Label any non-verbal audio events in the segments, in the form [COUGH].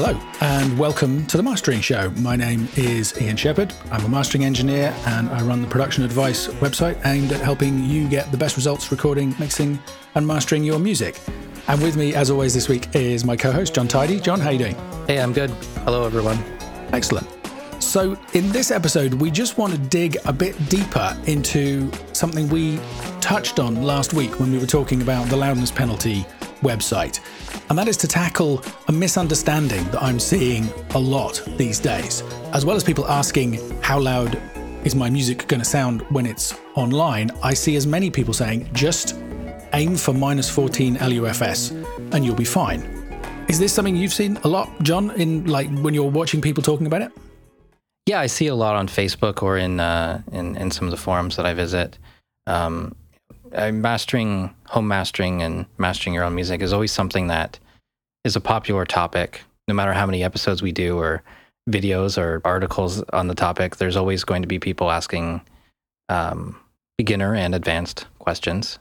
Hello, and welcome to the Mastering Show. My name is Ian Shepherd. I'm a mastering engineer, and I run the Production Advice website aimed at helping you get the best results recording, mixing, and mastering your music. And with me, as always, this week is my co-host Jon Tidey. Jon, how you doing? Hey, I'm good. Hello, everyone. Excellent. So, in this episode, we just want to dig a bit deeper into something we touched on last week when we were talking about the loudness penalty website. And that is to tackle a misunderstanding that I'm seeing a lot these days, as well as people asking how loud is my music going to sound when it's online. I see as many people saying just aim for minus 14 LUFS and you'll be fine. Is this something you've seen a lot, Jon, in like when you're watching people talking about it? Yeah, I see a lot on Facebook or in uh, in, in some of the forums that I visit. Um, mastering, home mastering, and mastering your own music is always something that is a popular topic. No matter how many episodes we do or videos or articles on the topic, there's always going to be people asking um, beginner and advanced questions.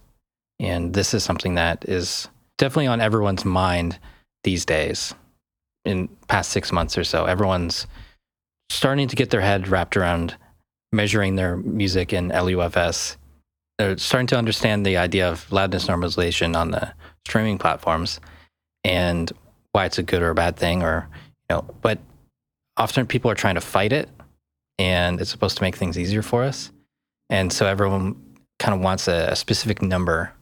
And this is something that is definitely on everyone's mind these days. In past six months or so, everyone's starting to get their head wrapped around measuring their music in LUFS. They're starting to understand the idea of loudness normalization on the streaming platforms and why it's a good or a bad thing or you know, but often people are trying to fight it and it's supposed to make things easier for us. And so everyone kind of wants a, a specific number.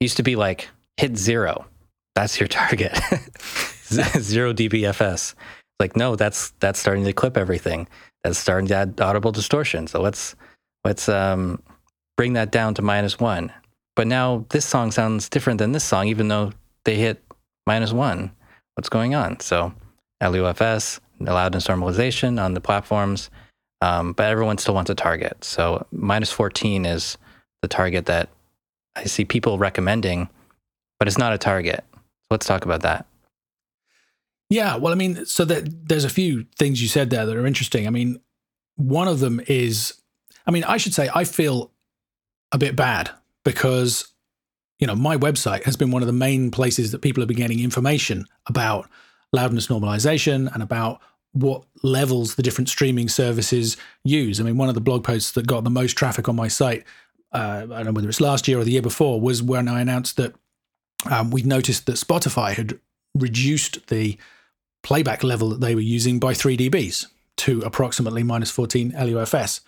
It used to be like hit zero. That's your [LAUGHS] target. zero dBFS like no that's that's starting to clip everything that's starting to add audible distortion so let's let's um, bring that down to minus one. But now this song sounds different than this song even though they hit minus one. What's going on? So lufs loudness normalization on the platforms um, but everyone still wants a target. So minus 14 is the target that i see people recommending but it's not a target. Let's talk about that. Yeah, well, I mean, so that there's a few things you said there that are interesting. I mean, one of them is, I mean, I should say I feel a bit bad because, you know, my website has been one of the main places that people have been getting information about loudness normalization and about what levels the different streaming services use. I mean, one of the blog posts that got the most traffic on my site, uh, I don't know whether it's last year or the year before, was when I announced that um, we'd noticed that Spotify had reduced the playback level that they were using by 3 dBs to approximately minus 14 LUFS.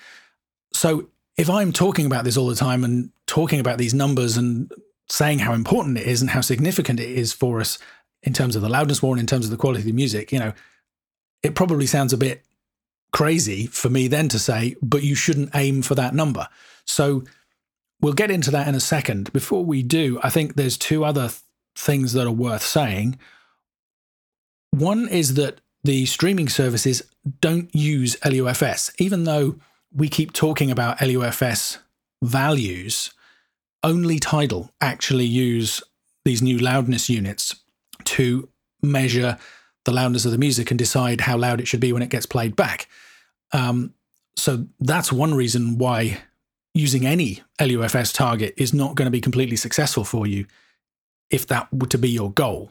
So if I'm talking about this all the time and talking about these numbers and saying how important it is and how significant it is for us in terms of the loudness war and in terms of the quality of the music, you know, it probably sounds a bit crazy for me then to say, but you shouldn't aim for that number. So we'll get into that in a second. Before we do, I think there's two other th- things that are worth saying. One is that the streaming services don't use LUFS, even though we keep talking about LUFS values. Only Tidal actually use these new loudness units to measure the loudness of the music and decide how loud it should be when it gets played back. Um, so that's one reason why using any LUFS target is not going to be completely successful for you if that were to be your goal.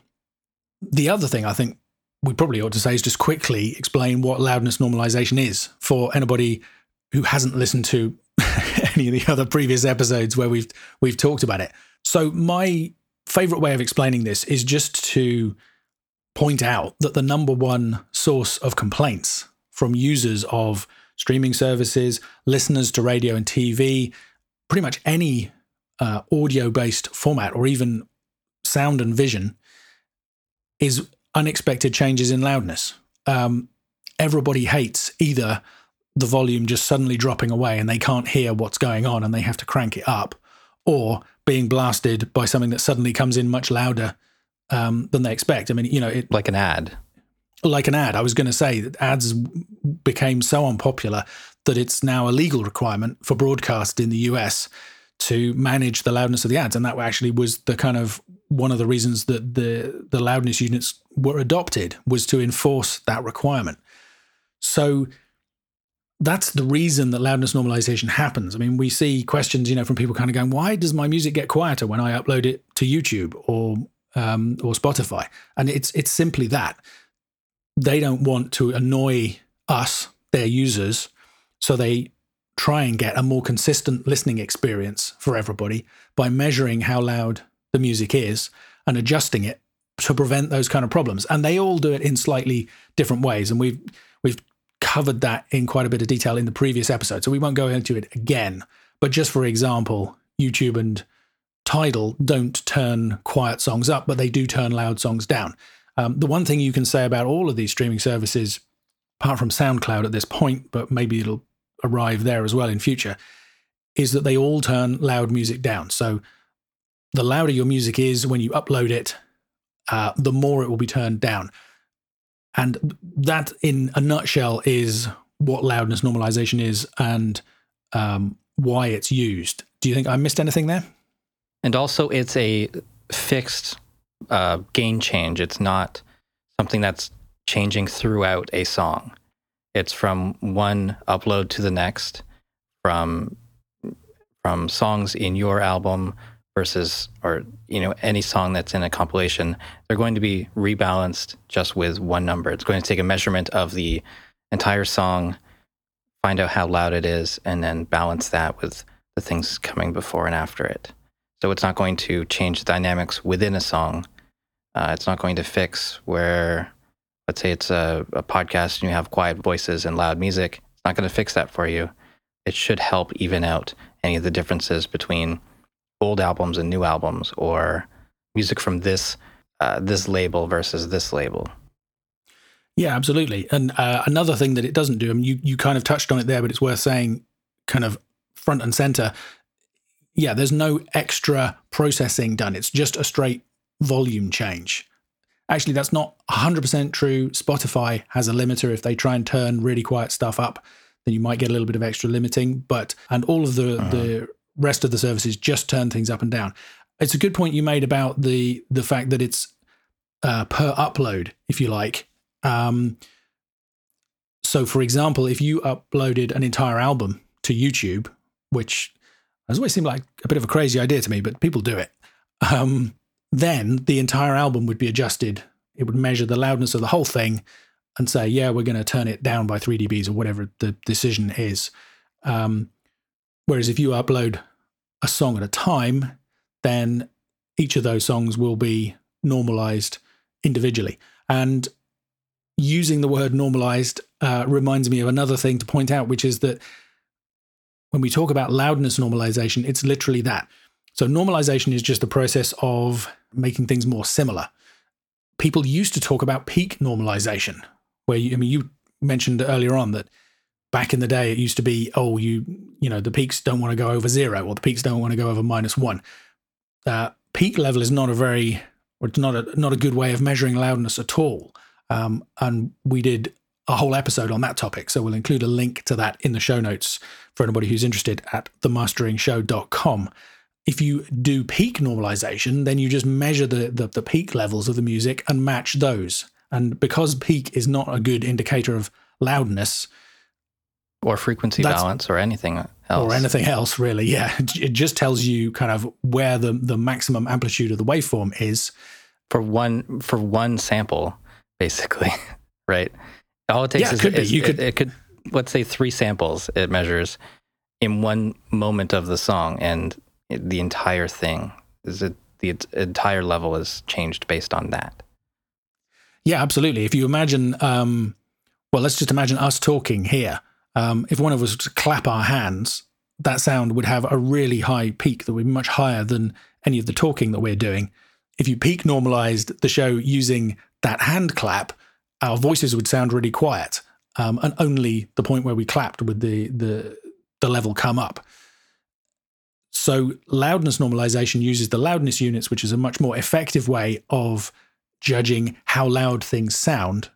The other thing I think we probably ought to say is just quickly explain what loudness normalization is for anybody who hasn't listened to [LAUGHS] any of the other previous episodes where we've we've talked about it. So my favorite way of explaining this is just to point out that the number one source of complaints from users of streaming services, listeners to radio and TV, pretty much any uh, audio based format or even sound and vision is unexpected changes in loudness. Um, everybody hates either the volume just suddenly dropping away and they can't hear what's going on and they have to crank it up, or being blasted by something that suddenly comes in much louder um, than they expect. I mean, you know, it, like an ad. Like an ad. I was going to say that ads became so unpopular that it's now a legal requirement for broadcast in the US to manage the loudness of the ads, and that actually was the kind of one of the reasons that the the loudness units were adopted was to enforce that requirement. So that's the reason that loudness normalization happens. I mean, we see questions, you know, from people kind of going, "Why does my music get quieter when I upload it to YouTube or um, or Spotify?" And it's it's simply that they don't want to annoy us, their users, so they try and get a more consistent listening experience for everybody by measuring how loud the music is and adjusting it to prevent those kind of problems. And they all do it in slightly different ways. And we've covered that in quite a bit of detail in the previous episode. So we won't go into it again. But just for example, YouTube and Tidal don't turn quiet songs up, but they do turn loud songs down. Um, the one thing you can say about all of these streaming services, apart from SoundCloud at this point, but maybe it'll arrive there as well in future, is that they all turn loud music down. So the louder your music is when you upload it, uh, the more it will be turned down. And that, in a nutshell, is what loudness normalization is and um, why it's used. Do you think I missed anything there? And also, it's a fixed uh, gain change. It's not something that's changing throughout a song. It's from one upload to the next, from from songs in your album versus or you know any song that's in a compilation. They're going to be rebalanced just with one number. It's going to take a measurement of the entire song, find out how loud it is, and then balance that with the things coming before and after it. So it's not going to change the dynamics within a song. Uh, it's not going to fix where, let's say it's a, a podcast and you have quiet voices and loud music. It's not going to fix that for you. It should help even out any of the differences between old albums and new albums or music from this uh, this label versus this label. Yeah, absolutely. And uh, another thing that it doesn't do, I mean, you you kind of touched on it there, but it's worth saying, kind of front and center yeah, there's no extra processing done. It's just a straight volume change. Actually, that's not 100% true. Spotify has a limiter. If they try and turn really quiet stuff up, then you might get a little bit of extra limiting. But, and all of the, uh-huh. the rest of the services just turn things up and down. It's a good point you made about the, the fact that it's uh, per upload, if you like. Um, so, for example, if you uploaded an entire album to YouTube, which has always seemed like a bit of a crazy idea to me, but people do it. Um, then the entire album would be adjusted. It would measure the loudness of the whole thing and say, yeah, we're going to turn it down by 3 dBs or whatever the decision is. Um, whereas if you upload a song at a time, then each of those songs will be normalized individually. And using the word normalized uh, reminds me of another thing to point out, which is that when we talk about loudness normalization, it's literally that. So, normalization is just the process of making things more similar. People used to talk about peak normalization, where you, I mean, you mentioned earlier on that back in the day it used to be, oh, you, you know, the peaks don't want to go over zero or the peaks don't want to go over minus one. Uh, peak level is not a very, or it's not a not a good way of measuring loudness at all. Um, and we did a whole episode on that topic. So we'll include a link to that in the show notes for anybody who's interested at themasteringshow.com. If you do peak normalization, then you just measure the, the, the peak levels of the music and match those. And because peak is not a good indicator of loudness, or frequency balance or anything else. Or anything else, really. Yeah. It just tells you kind of where the, the maximum amplitude of the waveform is. For one for one sample, basically. [LAUGHS] right. All it takes yeah, is, could is you it, could, it could let's say three samples it measures in one moment of the song, and the entire thing is it the entire level is changed based on that. Yeah, absolutely. If you imagine, um, well, let's just imagine us talking here. Um, if one of us to clap our hands, that sound would have a really high peak that would be much higher than any of the talking that we're doing. If you peak normalized the show using that hand clap, our voices would sound really quiet, um, and only the point where we clapped would the the the level come up. So loudness normalization uses the loudness units, which is a much more effective way of judging how loud things sound,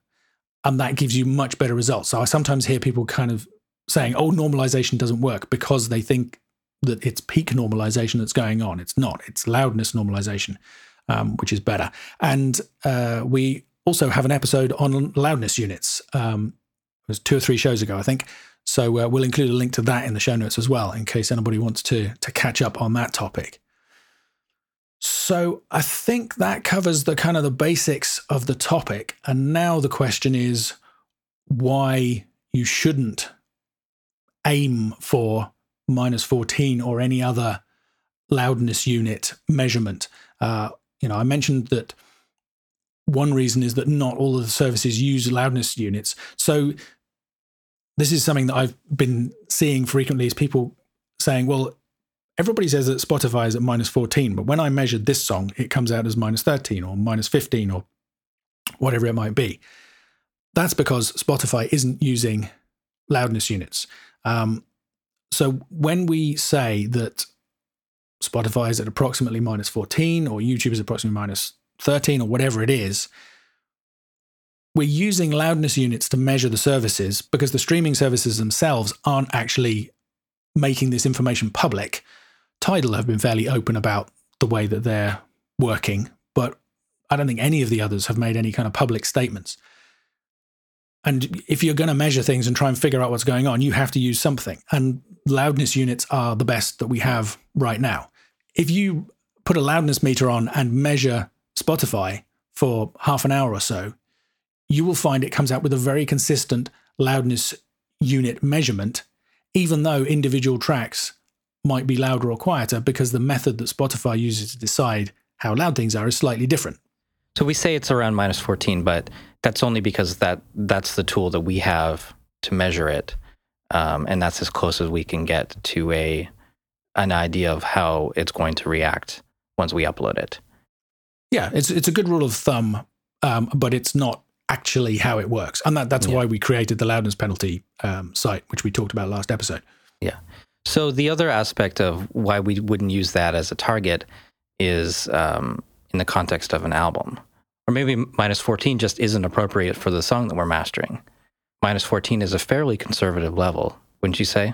and that gives you much better results. So I sometimes hear people kind of saying, "Oh, normalization doesn't work," because they think that it's peak normalization that's going on. It's not. It's loudness normalization, um, which is better. And uh, we also have an episode on loudness units. Um, it was two or three shows ago, I think. So uh, we'll include a link to that in the show notes as well, in case anybody wants to to catch up on that topic. So I think that covers the kind of the basics of the topic. And now the question is why you shouldn't aim for minus 14 or any other loudness unit measurement. Uh, you know, I mentioned that one reason is that not all of the services use loudness units. So this is something that I've been seeing frequently is people saying, well, everybody says that Spotify is at minus 14, but when I measured this song, it comes out as minus 13 or minus 15 or whatever it might be. That's because Spotify isn't using loudness units. Um, so when we say that Spotify is at approximately minus 14 or YouTube is approximately minus 13 or whatever it is, we're using loudness units to measure the services because the streaming services themselves aren't actually making this information public. Tidal have been fairly open about the way that they're working, but I don't think any of the others have made any kind of public statements. And if you're going to measure things and try and figure out what's going on, you have to use something. And loudness units are the best that we have right now. If you put a loudness meter on and measure Spotify for half an hour or so, you will find it comes out with a very consistent loudness unit measurement, even though individual tracks might be louder or quieter because the method that Spotify uses to decide how loud things are is slightly different. So we say it's around minus 14, but that's only because that that's the tool that we have to measure it. Um, and that's as close as we can get to a an idea of how it's going to react once we upload it. Yeah, it's it's a good rule of thumb, um, but it's not actually how it works, and that that's yeah. why we created the loudness penalty um, site, which we talked about last episode. Yeah. So the other aspect of why we wouldn't use that as a target is um, in the context of an album, or maybe minus fourteen just isn't appropriate for the song that we're mastering. Minus fourteen is a fairly conservative level, wouldn't you say?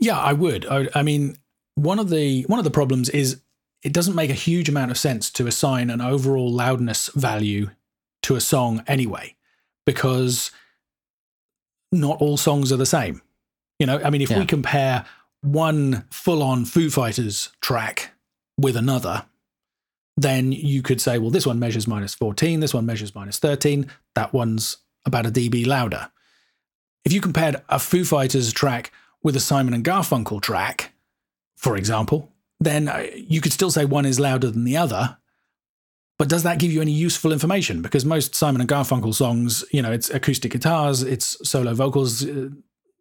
Yeah, I would. I, I mean, one of the one of the problems is it doesn't make a huge amount of sense to assign an overall loudness value to a song anyway, because not all songs are the same. You know, I mean, if yeah. we compare one full on Foo Fighters track with another, then you could say, well, this one measures minus 14, this one measures minus 13, that one's about a dB louder. If you compared a Foo Fighters track with a Simon and Garfunkel track, for example, then uh, you could still say one is louder than the other. But does that give you any useful information? Because most Simon and Garfunkel songs, you know, it's acoustic guitars, it's solo vocals. Uh,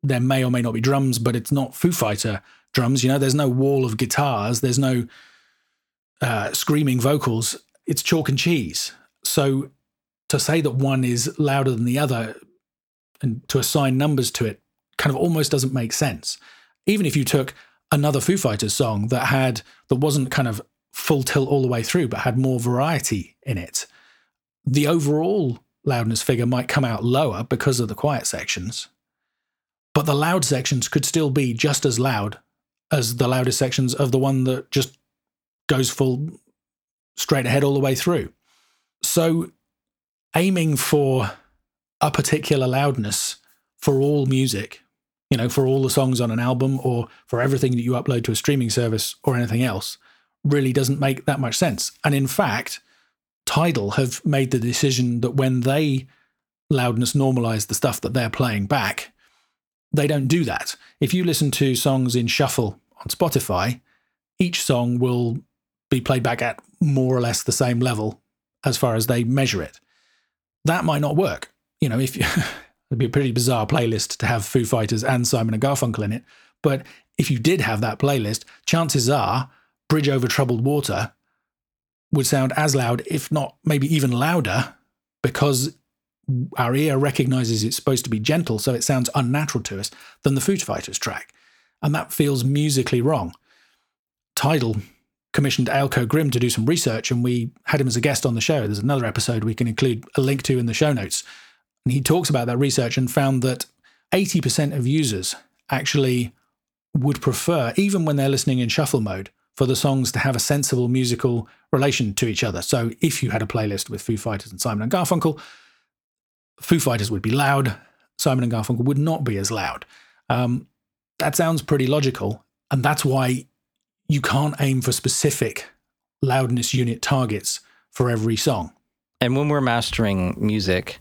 there may or may not be drums, but it's not Foo Fighter drums. You know, there's no wall of guitars, there's no uh, screaming vocals. It's chalk and cheese. So to say that one is louder than the other and to assign numbers to it kind of almost doesn't make sense. Even if you took another Foo Fighters song that had that wasn't kind of full tilt all the way through, but had more variety in it. The overall loudness figure might come out lower because of the quiet sections, but the loud sections could still be just as loud as the loudest sections of the one that just goes full straight ahead all the way through. So, aiming for a particular loudness for all music you know, for all the songs on an album or for everything that you upload to a streaming service or anything else really doesn't make that much sense. And in fact, Tidal have made the decision that when they loudness normalize the stuff that they're playing back, they don't do that. If you listen to songs in shuffle on Spotify, each song will be played back at more or less the same level as far as they measure it. That might not work. You know, if you [LAUGHS] It'd be a pretty bizarre playlist to have Foo Fighters and Simon and Garfunkel in it. But if you did have that playlist, chances are Bridge Over Troubled Water would sound as loud, if not maybe even louder, because our ear recognizes it's supposed to be gentle, so it sounds unnatural to us, than the Foo Fighters track. And that feels musically wrong. Tidal commissioned Eelco Grimm to do some research, and we had him as a guest on the show. There's another episode we can include a link to in the show notes and he talks about that research and found that 80% of users actually would prefer, even when they're listening in shuffle mode, for the songs to have a sensible musical relation to each other. So if you had a playlist with Foo Fighters and Simon and Garfunkel, Foo Fighters would be loud, Simon and Garfunkel would not be as loud. Um, that sounds pretty logical. And that's why you can't aim for specific loudness unit targets for every song. And when we're mastering music,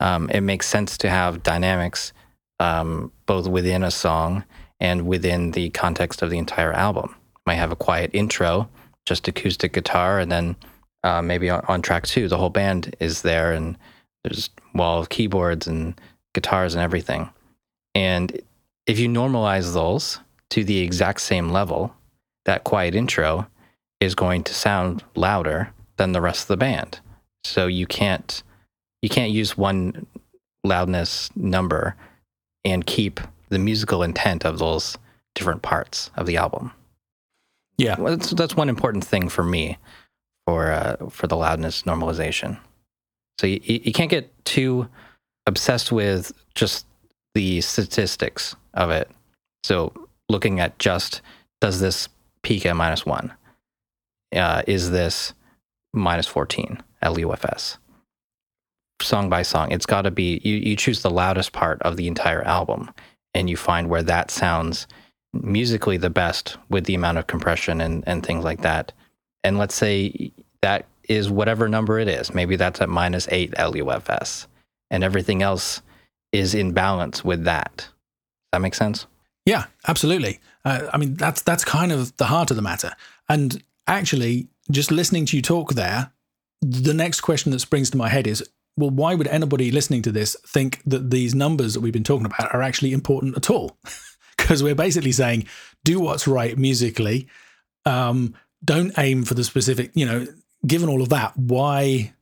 um, it makes sense to have dynamics um, both within a song and within the context of the entire album. Might have a quiet intro, just acoustic guitar, and then uh, maybe on, on, track two, the whole band is there, and there's wall of keyboards and guitars and everything. And if you normalize those to the exact same level, that quiet intro is going to sound louder than the rest of the band. So you can't you can't use one loudness number and keep the musical intent of those different parts of the album. Yeah, well, that's, that's one important thing for me for uh, for the loudness normalization. So you, you can't get too obsessed with just the statistics of it. So looking at just does this peak at minus one? Uh, is this minus 14 LUFS? Song by song, it's got to be, you, you choose the loudest part of the entire album and you find where that sounds musically the best with the amount of compression and, and things like that. And let's say that is whatever number it is. Maybe that's at minus eight LUFS and everything else is in balance with that. Does that make sense? Yeah, absolutely. Uh, I mean, that's that's kind of the heart of the matter. And actually, just listening to you talk there, the next question that springs to my head is, well, why would anybody listening to this think that these numbers that we've been talking about are actually important at all? [LAUGHS] Because we're basically saying, do what's right musically. Um, don't aim for the specific, you know, given all of that, why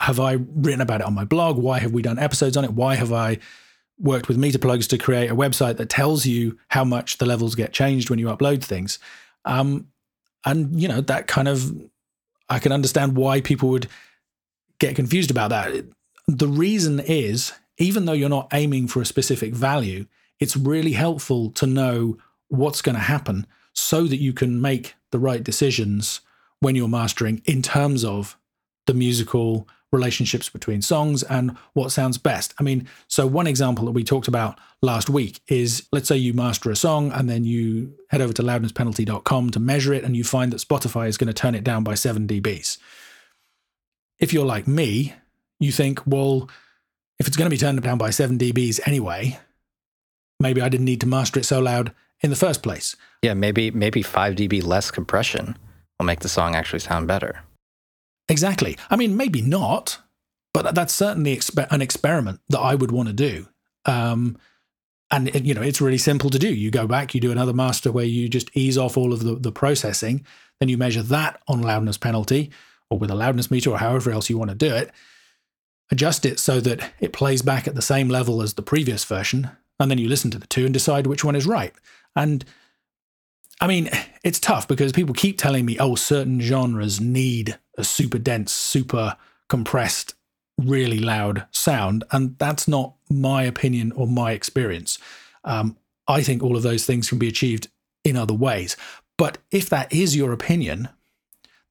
have I written about it on my blog? Why have we done episodes on it? Why have I worked with MeterPlugs to create a website that tells you how much the levels get changed when you upload things? Um, and you know that kind of, I can understand why people would get confused about that. The reason is, even though you're not aiming for a specific value, it's really helpful to know what's going to happen so that you can make the right decisions when you're mastering in terms of the musical relationships between songs and what sounds best. I mean, so one example that we talked about last week is let's say you master a song and then you head over to loudnesspenalty.com to measure it and you find that Spotify is going to turn it down by 7 dBs. If you're like me, you think, well, if it's going to be turned down by 7 dBs anyway, maybe I didn't need to master it so loud in the first place. Yeah, maybe maybe 5 dB less compression will make the song actually sound better. Exactly. I mean, maybe not, but that's certainly an experiment that I would want to do. Um, and it, you know, it's really simple to do. You go back, you do another master where you just ease off all of the, the processing, then you measure that on loudness penalty or with a loudness meter or however else you want to do it. Adjust it so that it plays back at the same level as the previous version, and then you listen to the two and decide which one is right. And I mean, it's tough because people keep telling me, oh, certain genres need a super dense, super compressed, really loud sound. And that's not my opinion or my experience. Um, I think all of those things can be achieved in other ways. But if that is your opinion,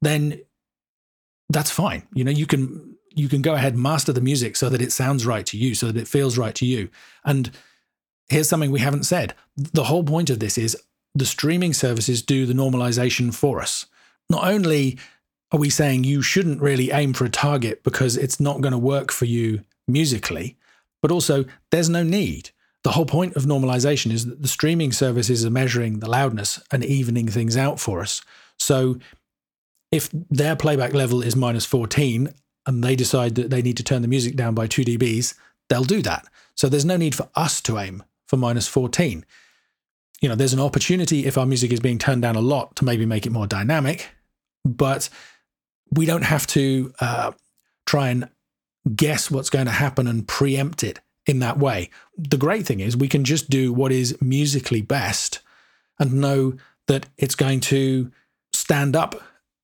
then that's fine. You know, you can you can go ahead master the music so that it sounds right to you, so that it feels right to you. And here's something we haven't said. The whole point of this is the streaming services do the normalization for us. Not only are we saying you shouldn't really aim for a target because it's not going to work for you musically, but also there's no need. The whole point of normalization is that the streaming services are measuring the loudness and evening things out for us. So if their playback level is minus 14 and they decide that they need to turn the music down by 2 dBs, they'll do that. So there's no need for us to aim for minus 14 you know, there's an opportunity if our music is being turned down a lot to maybe make it more dynamic, but we don't have to uh, try and guess what's going to happen and preempt it in that way. The great thing is we can just do what is musically best and know that it's going to stand up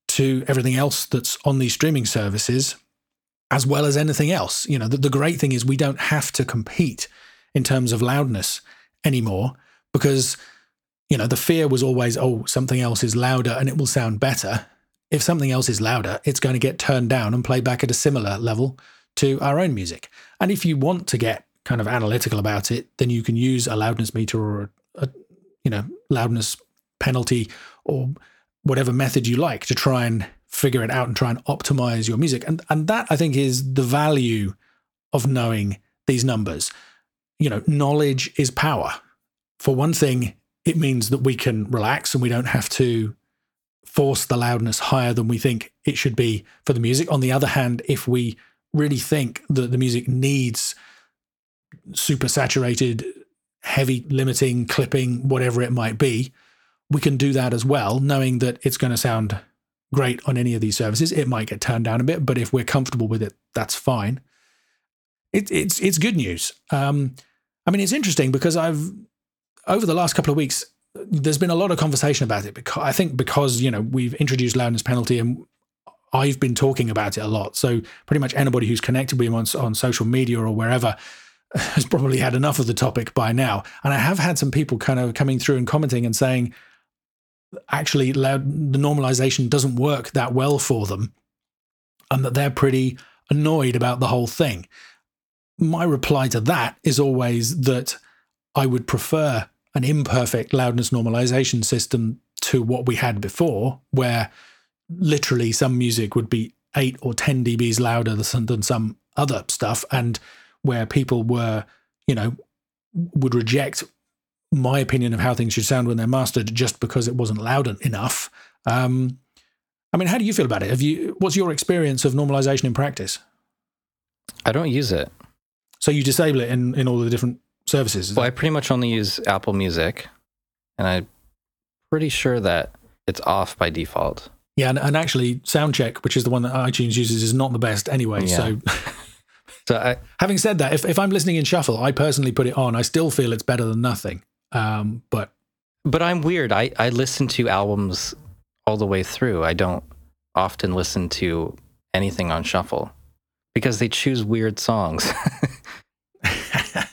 to everything else that's on these streaming services as well as anything else. You know, the, the great thing is we don't have to compete in terms of loudness anymore because you know the fear was always oh something else is louder and it will sound better if something else is louder it's going to get turned down and play back at a similar level to our own music and if you want to get kind of analytical about it then you can use a loudness meter or a you know loudness penalty or whatever method you like to try and figure it out and try and optimize your music. And and that I think is the value of knowing these numbers. You know, knowledge is power. For one thing, it means that we can relax and we don't have to force the loudness higher than we think it should be for the music. On the other hand, if we really think that the music needs super saturated, heavy limiting, clipping, whatever it might be, we can do that as well, knowing that it's going to sound great on any of these services. It might get turned down a bit, but if we're comfortable with it, that's fine. It, it's it's good news. Um, I mean, it's interesting because I've over the last couple of weeks, there's been a lot of conversation about it. Because I think because you know we've introduced loudness penalty and I've been talking about it a lot. So pretty much anybody who's connected with him on, on social media or wherever [LAUGHS] has probably had enough of the topic by now. And I have had some people kind of coming through and commenting and saying, actually the normalization doesn't work that well for them and that they're pretty annoyed about the whole thing. My reply to that is always that I would prefer an imperfect loudness normalization system to what we had before, where literally some music would be 8 or 10 dBs louder than some other stuff, and where people were, you know, would reject my opinion of how things should sound when they're mastered just because it wasn't loud enough. Um, I mean, how do you feel about it? Have you? What's your experience of normalization in practice? I don't use it. So you disable it in in all the different services? Well, I pretty much only use Apple Music, and I'm pretty sure that it's off by default. Yeah, and, and actually, SoundCheck, which is the one that iTunes uses, is not the best anyway. Yeah. So. [LAUGHS] So, I, having said that, if, if I'm listening in shuffle, I personally put it on. I still feel it's better than nothing. Um, but but I'm weird. I I listen to albums all the way through. I don't often listen to anything on shuffle because they choose weird songs. [LAUGHS]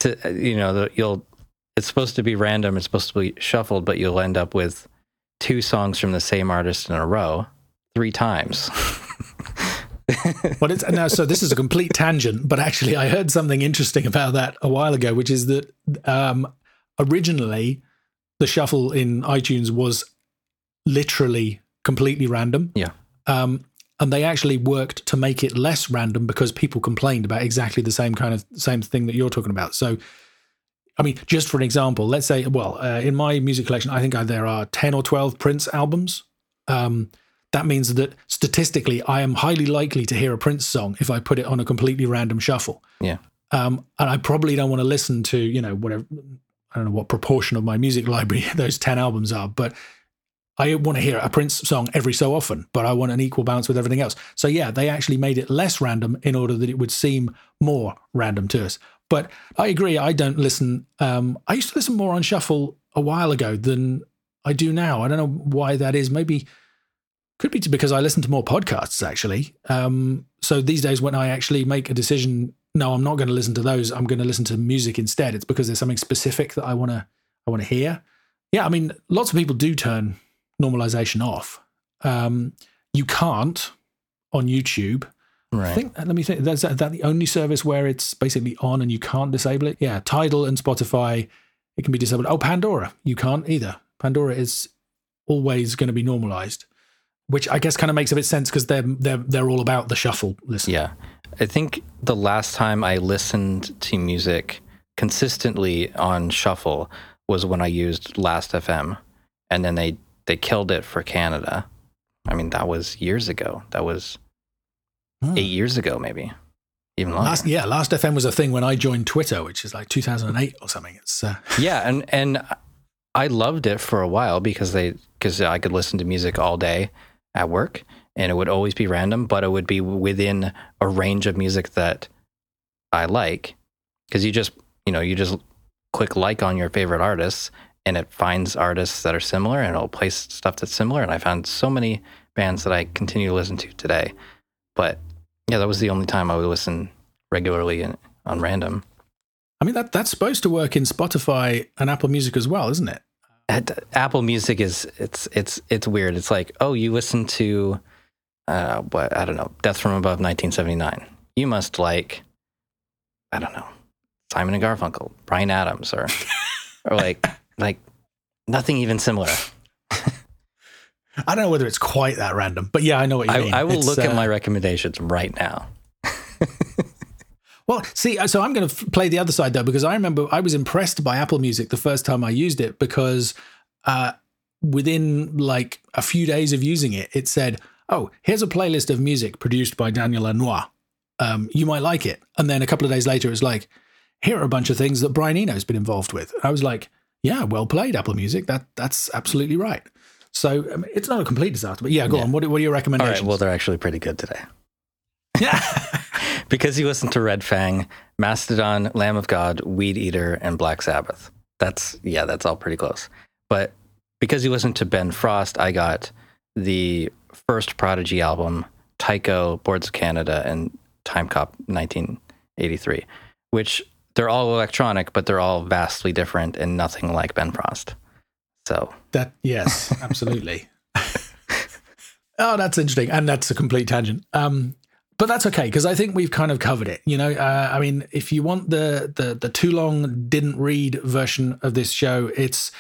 to you know, you'll it's supposed to be random. It's supposed to be shuffled, but you'll end up with two songs from the same artist in a row three times. well, it's now so this is a complete [LAUGHS] tangent, but actually, I heard something interesting about that a while ago, which is that um, originally the shuffle in iTunes was literally completely random. Yeah. Um, and they actually worked to make it less random because people complained about exactly the same kind of same thing that you're talking about. So, I mean, just for an example, let's say, well, uh, in my music collection, I think there are ten or twelve Prince albums. Um, that means that statistically, I am highly likely to hear a Prince song if I put it on a completely random shuffle. Yeah. Um, and I probably don't want to listen to, you know, whatever I don't know what proportion of my music [LAUGHS] library [LAUGHS] those 10 albums are, but I want to hear a Prince song every so often, but I want an equal balance with everything else. So, yeah, they actually made it less random in order that it would seem more random to us. But I agree, I don't listen. Um, I used to listen more on shuffle a while ago than I do now. I don't know why that is. Maybe could be because I listen to more podcasts actually. Um, so these days, when I actually make a decision no, I'm not going to listen to those. I'm going to listen to music instead. It's because there's something specific that I want to I want to hear. Yeah, I mean, lots of people do turn normalization off. Um, you can't on YouTube. Right. I think, let me think. That's that, that the only service where it's basically on and you can't disable it. Yeah, Tidal and Spotify, it can be disabled. Oh, Pandora, you can't either. Pandora is always going to be normalized, which I guess kind of makes a bit sense because they're they're they're all about the shuffle listen. Yeah, I think the last time I listened to music consistently on shuffle was when I used Last FM, and then they they killed it for Canada. I mean, that was years ago. That was hmm. eight years ago, maybe even longer. Last, yeah, Last FM was a thing when I joined Twitter, which is like 2008 or something. It's uh... [LAUGHS] yeah, and and I loved it for a while because they because I could listen to music all day at work, and it would always be random, but it would be within a range of music that I like. Because you just, you know, you just click like on your favorite artists and it finds artists that are similar and it'll play stuff that's similar. And I found so many bands that I continue to listen to today. But yeah, that was the only time I would listen regularly in, on random. I mean, that that's supposed to work in Spotify and Apple Music as well, isn't it? Apple Music is it's it's it's weird. It's like, oh, you listen to uh, what I don't know, Death from Above 1979. You must like, I don't know, Simon and Garfunkel, Bryan Adams, or or like [LAUGHS] like nothing even similar. [LAUGHS] I don't know whether it's quite that random, but yeah, I know what you I, mean. I will It's, look uh, at my recommendations right now. Well, see, so I'm going to f- play the other side though, because I remember I was impressed by Apple Music the first time I used it because uh, within like a few days of using it, it said, "Oh, here's a playlist of music produced by Daniel Lanois. Um, you might like it." And then a couple of days later, it was like, "Here are a bunch of things that Brian Eno's been involved with." I was like, "Yeah, well played, Apple Music. That that's absolutely right." So mean, it's not a complete disaster, but yeah, go on. What, what are your recommendations? right. Well, they're actually pretty good today. yeah. [LAUGHS] Because you listened to Red Fang, Mastodon, Lamb of God, Weedeater, and Black Sabbath. That's yeah, that's all pretty close. But because you listened to Ben Frost, I got the first Prodigy album, Tycho, Boards of Canada, and Time Cop 1983, which they're all electronic, but they're all vastly different and nothing like Ben Frost. So That yes, [LAUGHS] absolutely. oh, that's interesting, and that's a complete tangent. Um, but that's okay because I think we've kind of covered it. You know, uh, I mean, if you want the the the too long didn't read version of this show, it's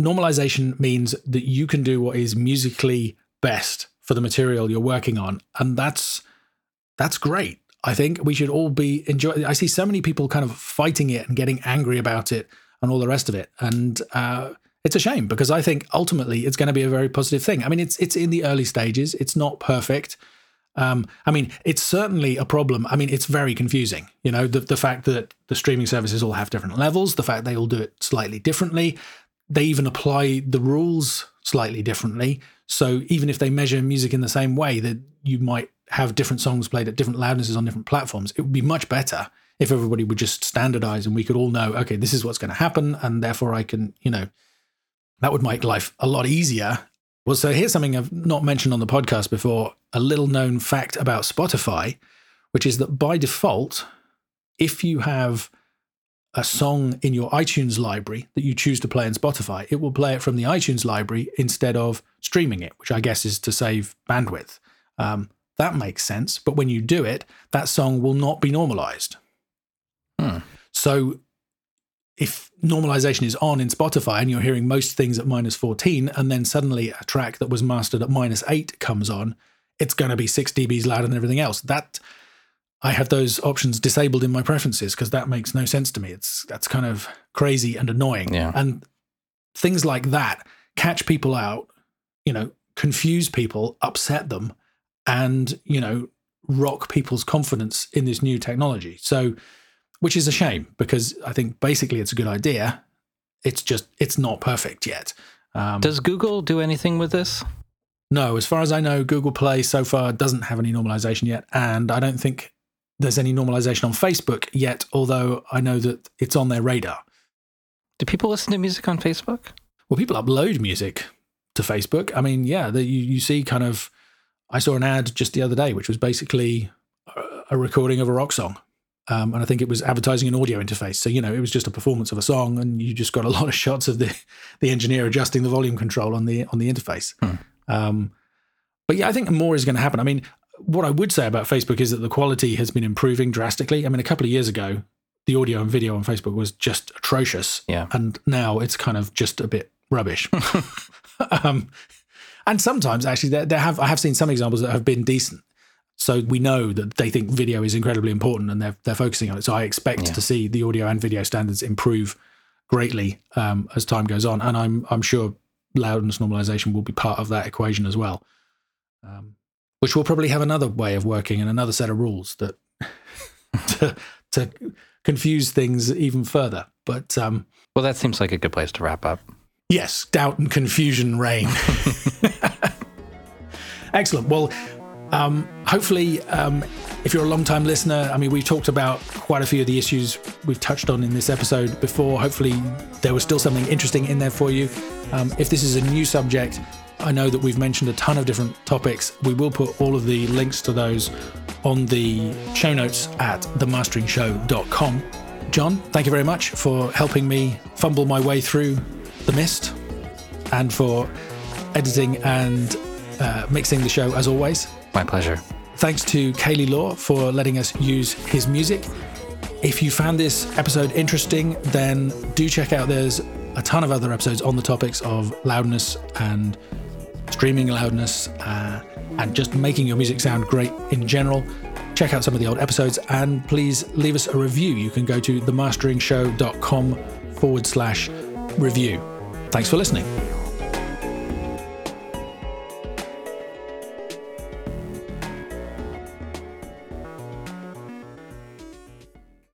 normalization means that you can do what is musically best for the material you're working on, and that's that's great. I think we should all be enjoy. I see so many people kind of fighting it and getting angry about it and all the rest of it, and uh, it's a shame because I think ultimately it's going to be a very positive thing. I mean, it's it's in the early stages. It's not perfect. Um, I mean, it's certainly a problem. I mean, it's very confusing. You know, the the fact that the streaming services all have different levels, the fact they all do it slightly differently. They even apply the rules slightly differently. So even if they measure music in the same way, that you might have different songs played at different loudnesses on different platforms. It would be much better if everybody would just standardize and we could all know, okay, this is what's going to happen, and therefore I can, you know, that would make life a lot easier. Well, so here's something I've not mentioned on the podcast before a little known fact about Spotify, which is that by default, if you have a song in your iTunes library that you choose to play in Spotify, it will play it from the iTunes library instead of streaming it, which I guess is to save bandwidth. Um, that makes sense. But when you do it, that song will not be normalized. Hmm. So if normalization is on in Spotify and you're hearing most things at minus 14, and then suddenly a track that was mastered at minus 8 comes on, it's going to be 6 dBs louder than everything else. That I have those options disabled in my preferences because that makes no sense to me. It's that's kind of crazy and annoying. Yeah. And things like that catch people out, you know, confuse people, upset them, and, you know, rock people's confidence in this new technology. So which is a shame because I think basically it's a good idea. It's just it's not perfect yet. Um, does Google do anything with this? no, as far as I know, Google Play so far doesn't have any normalization yet, and I don't think there's any normalization on Facebook yet. Although I know that it's on their radar. Do people listen to music on Facebook? Well, people upload music to Facebook. I mean, yeah, the, you you see kind of. I saw an ad just the other day, which was basically a, recording of a rock song. Um, and I think it was advertising an audio interface. So, you know, it was just a performance of a song and you just got a [LAUGHS] lot of shots of the, the engineer adjusting the volume control on the on the interface. Hmm. Um, but yeah, I think more is going to happen. I mean, what I would say about Facebook is that the quality has been improving drastically. I mean, a couple of years ago, the audio and video on Facebook was just atrocious. Yeah. And now it's kind of just a bit rubbish. [LAUGHS] um, and sometimes actually there, there have I have seen some examples that have been decent. So we know that they think video is incredibly important and they're they're focusing on it. So I expect Yeah. to see the audio and video standards improve greatly um, as time goes on, and I'm I'm sure loudness normalization will be part of that equation as well. Um, which will probably have another way of working and another set of rules that [LAUGHS] to, to confuse things even further. But um, Well, that seems like a good place to wrap up. Yes, doubt and confusion reign. [LAUGHS] Excellent. Well, um, hopefully, um, if you're a long time listener, I mean, we've talked about quite a few of the issues we've touched on in this episode before. Hopefully, there was still something interesting in there for you. Um, if this is a new subject, I know that we've mentioned a ton of different topics. We will put all of the links to those on the show notes at themasteringshow.com. Jon, thank you very much for helping me fumble my way through the mist and for editing and uh, mixing the show as always. My pleasure. Thanks to Kaylee Law for letting us use his music. If you found this episode interesting, then do check out there's a ton of other episodes on the topics of loudness and streaming loudness, uh, and just making your music sound great in general. Check out some of the old episodes and please leave us a review. You can go to themasteringshow.com forward slash review. Thanks for listening.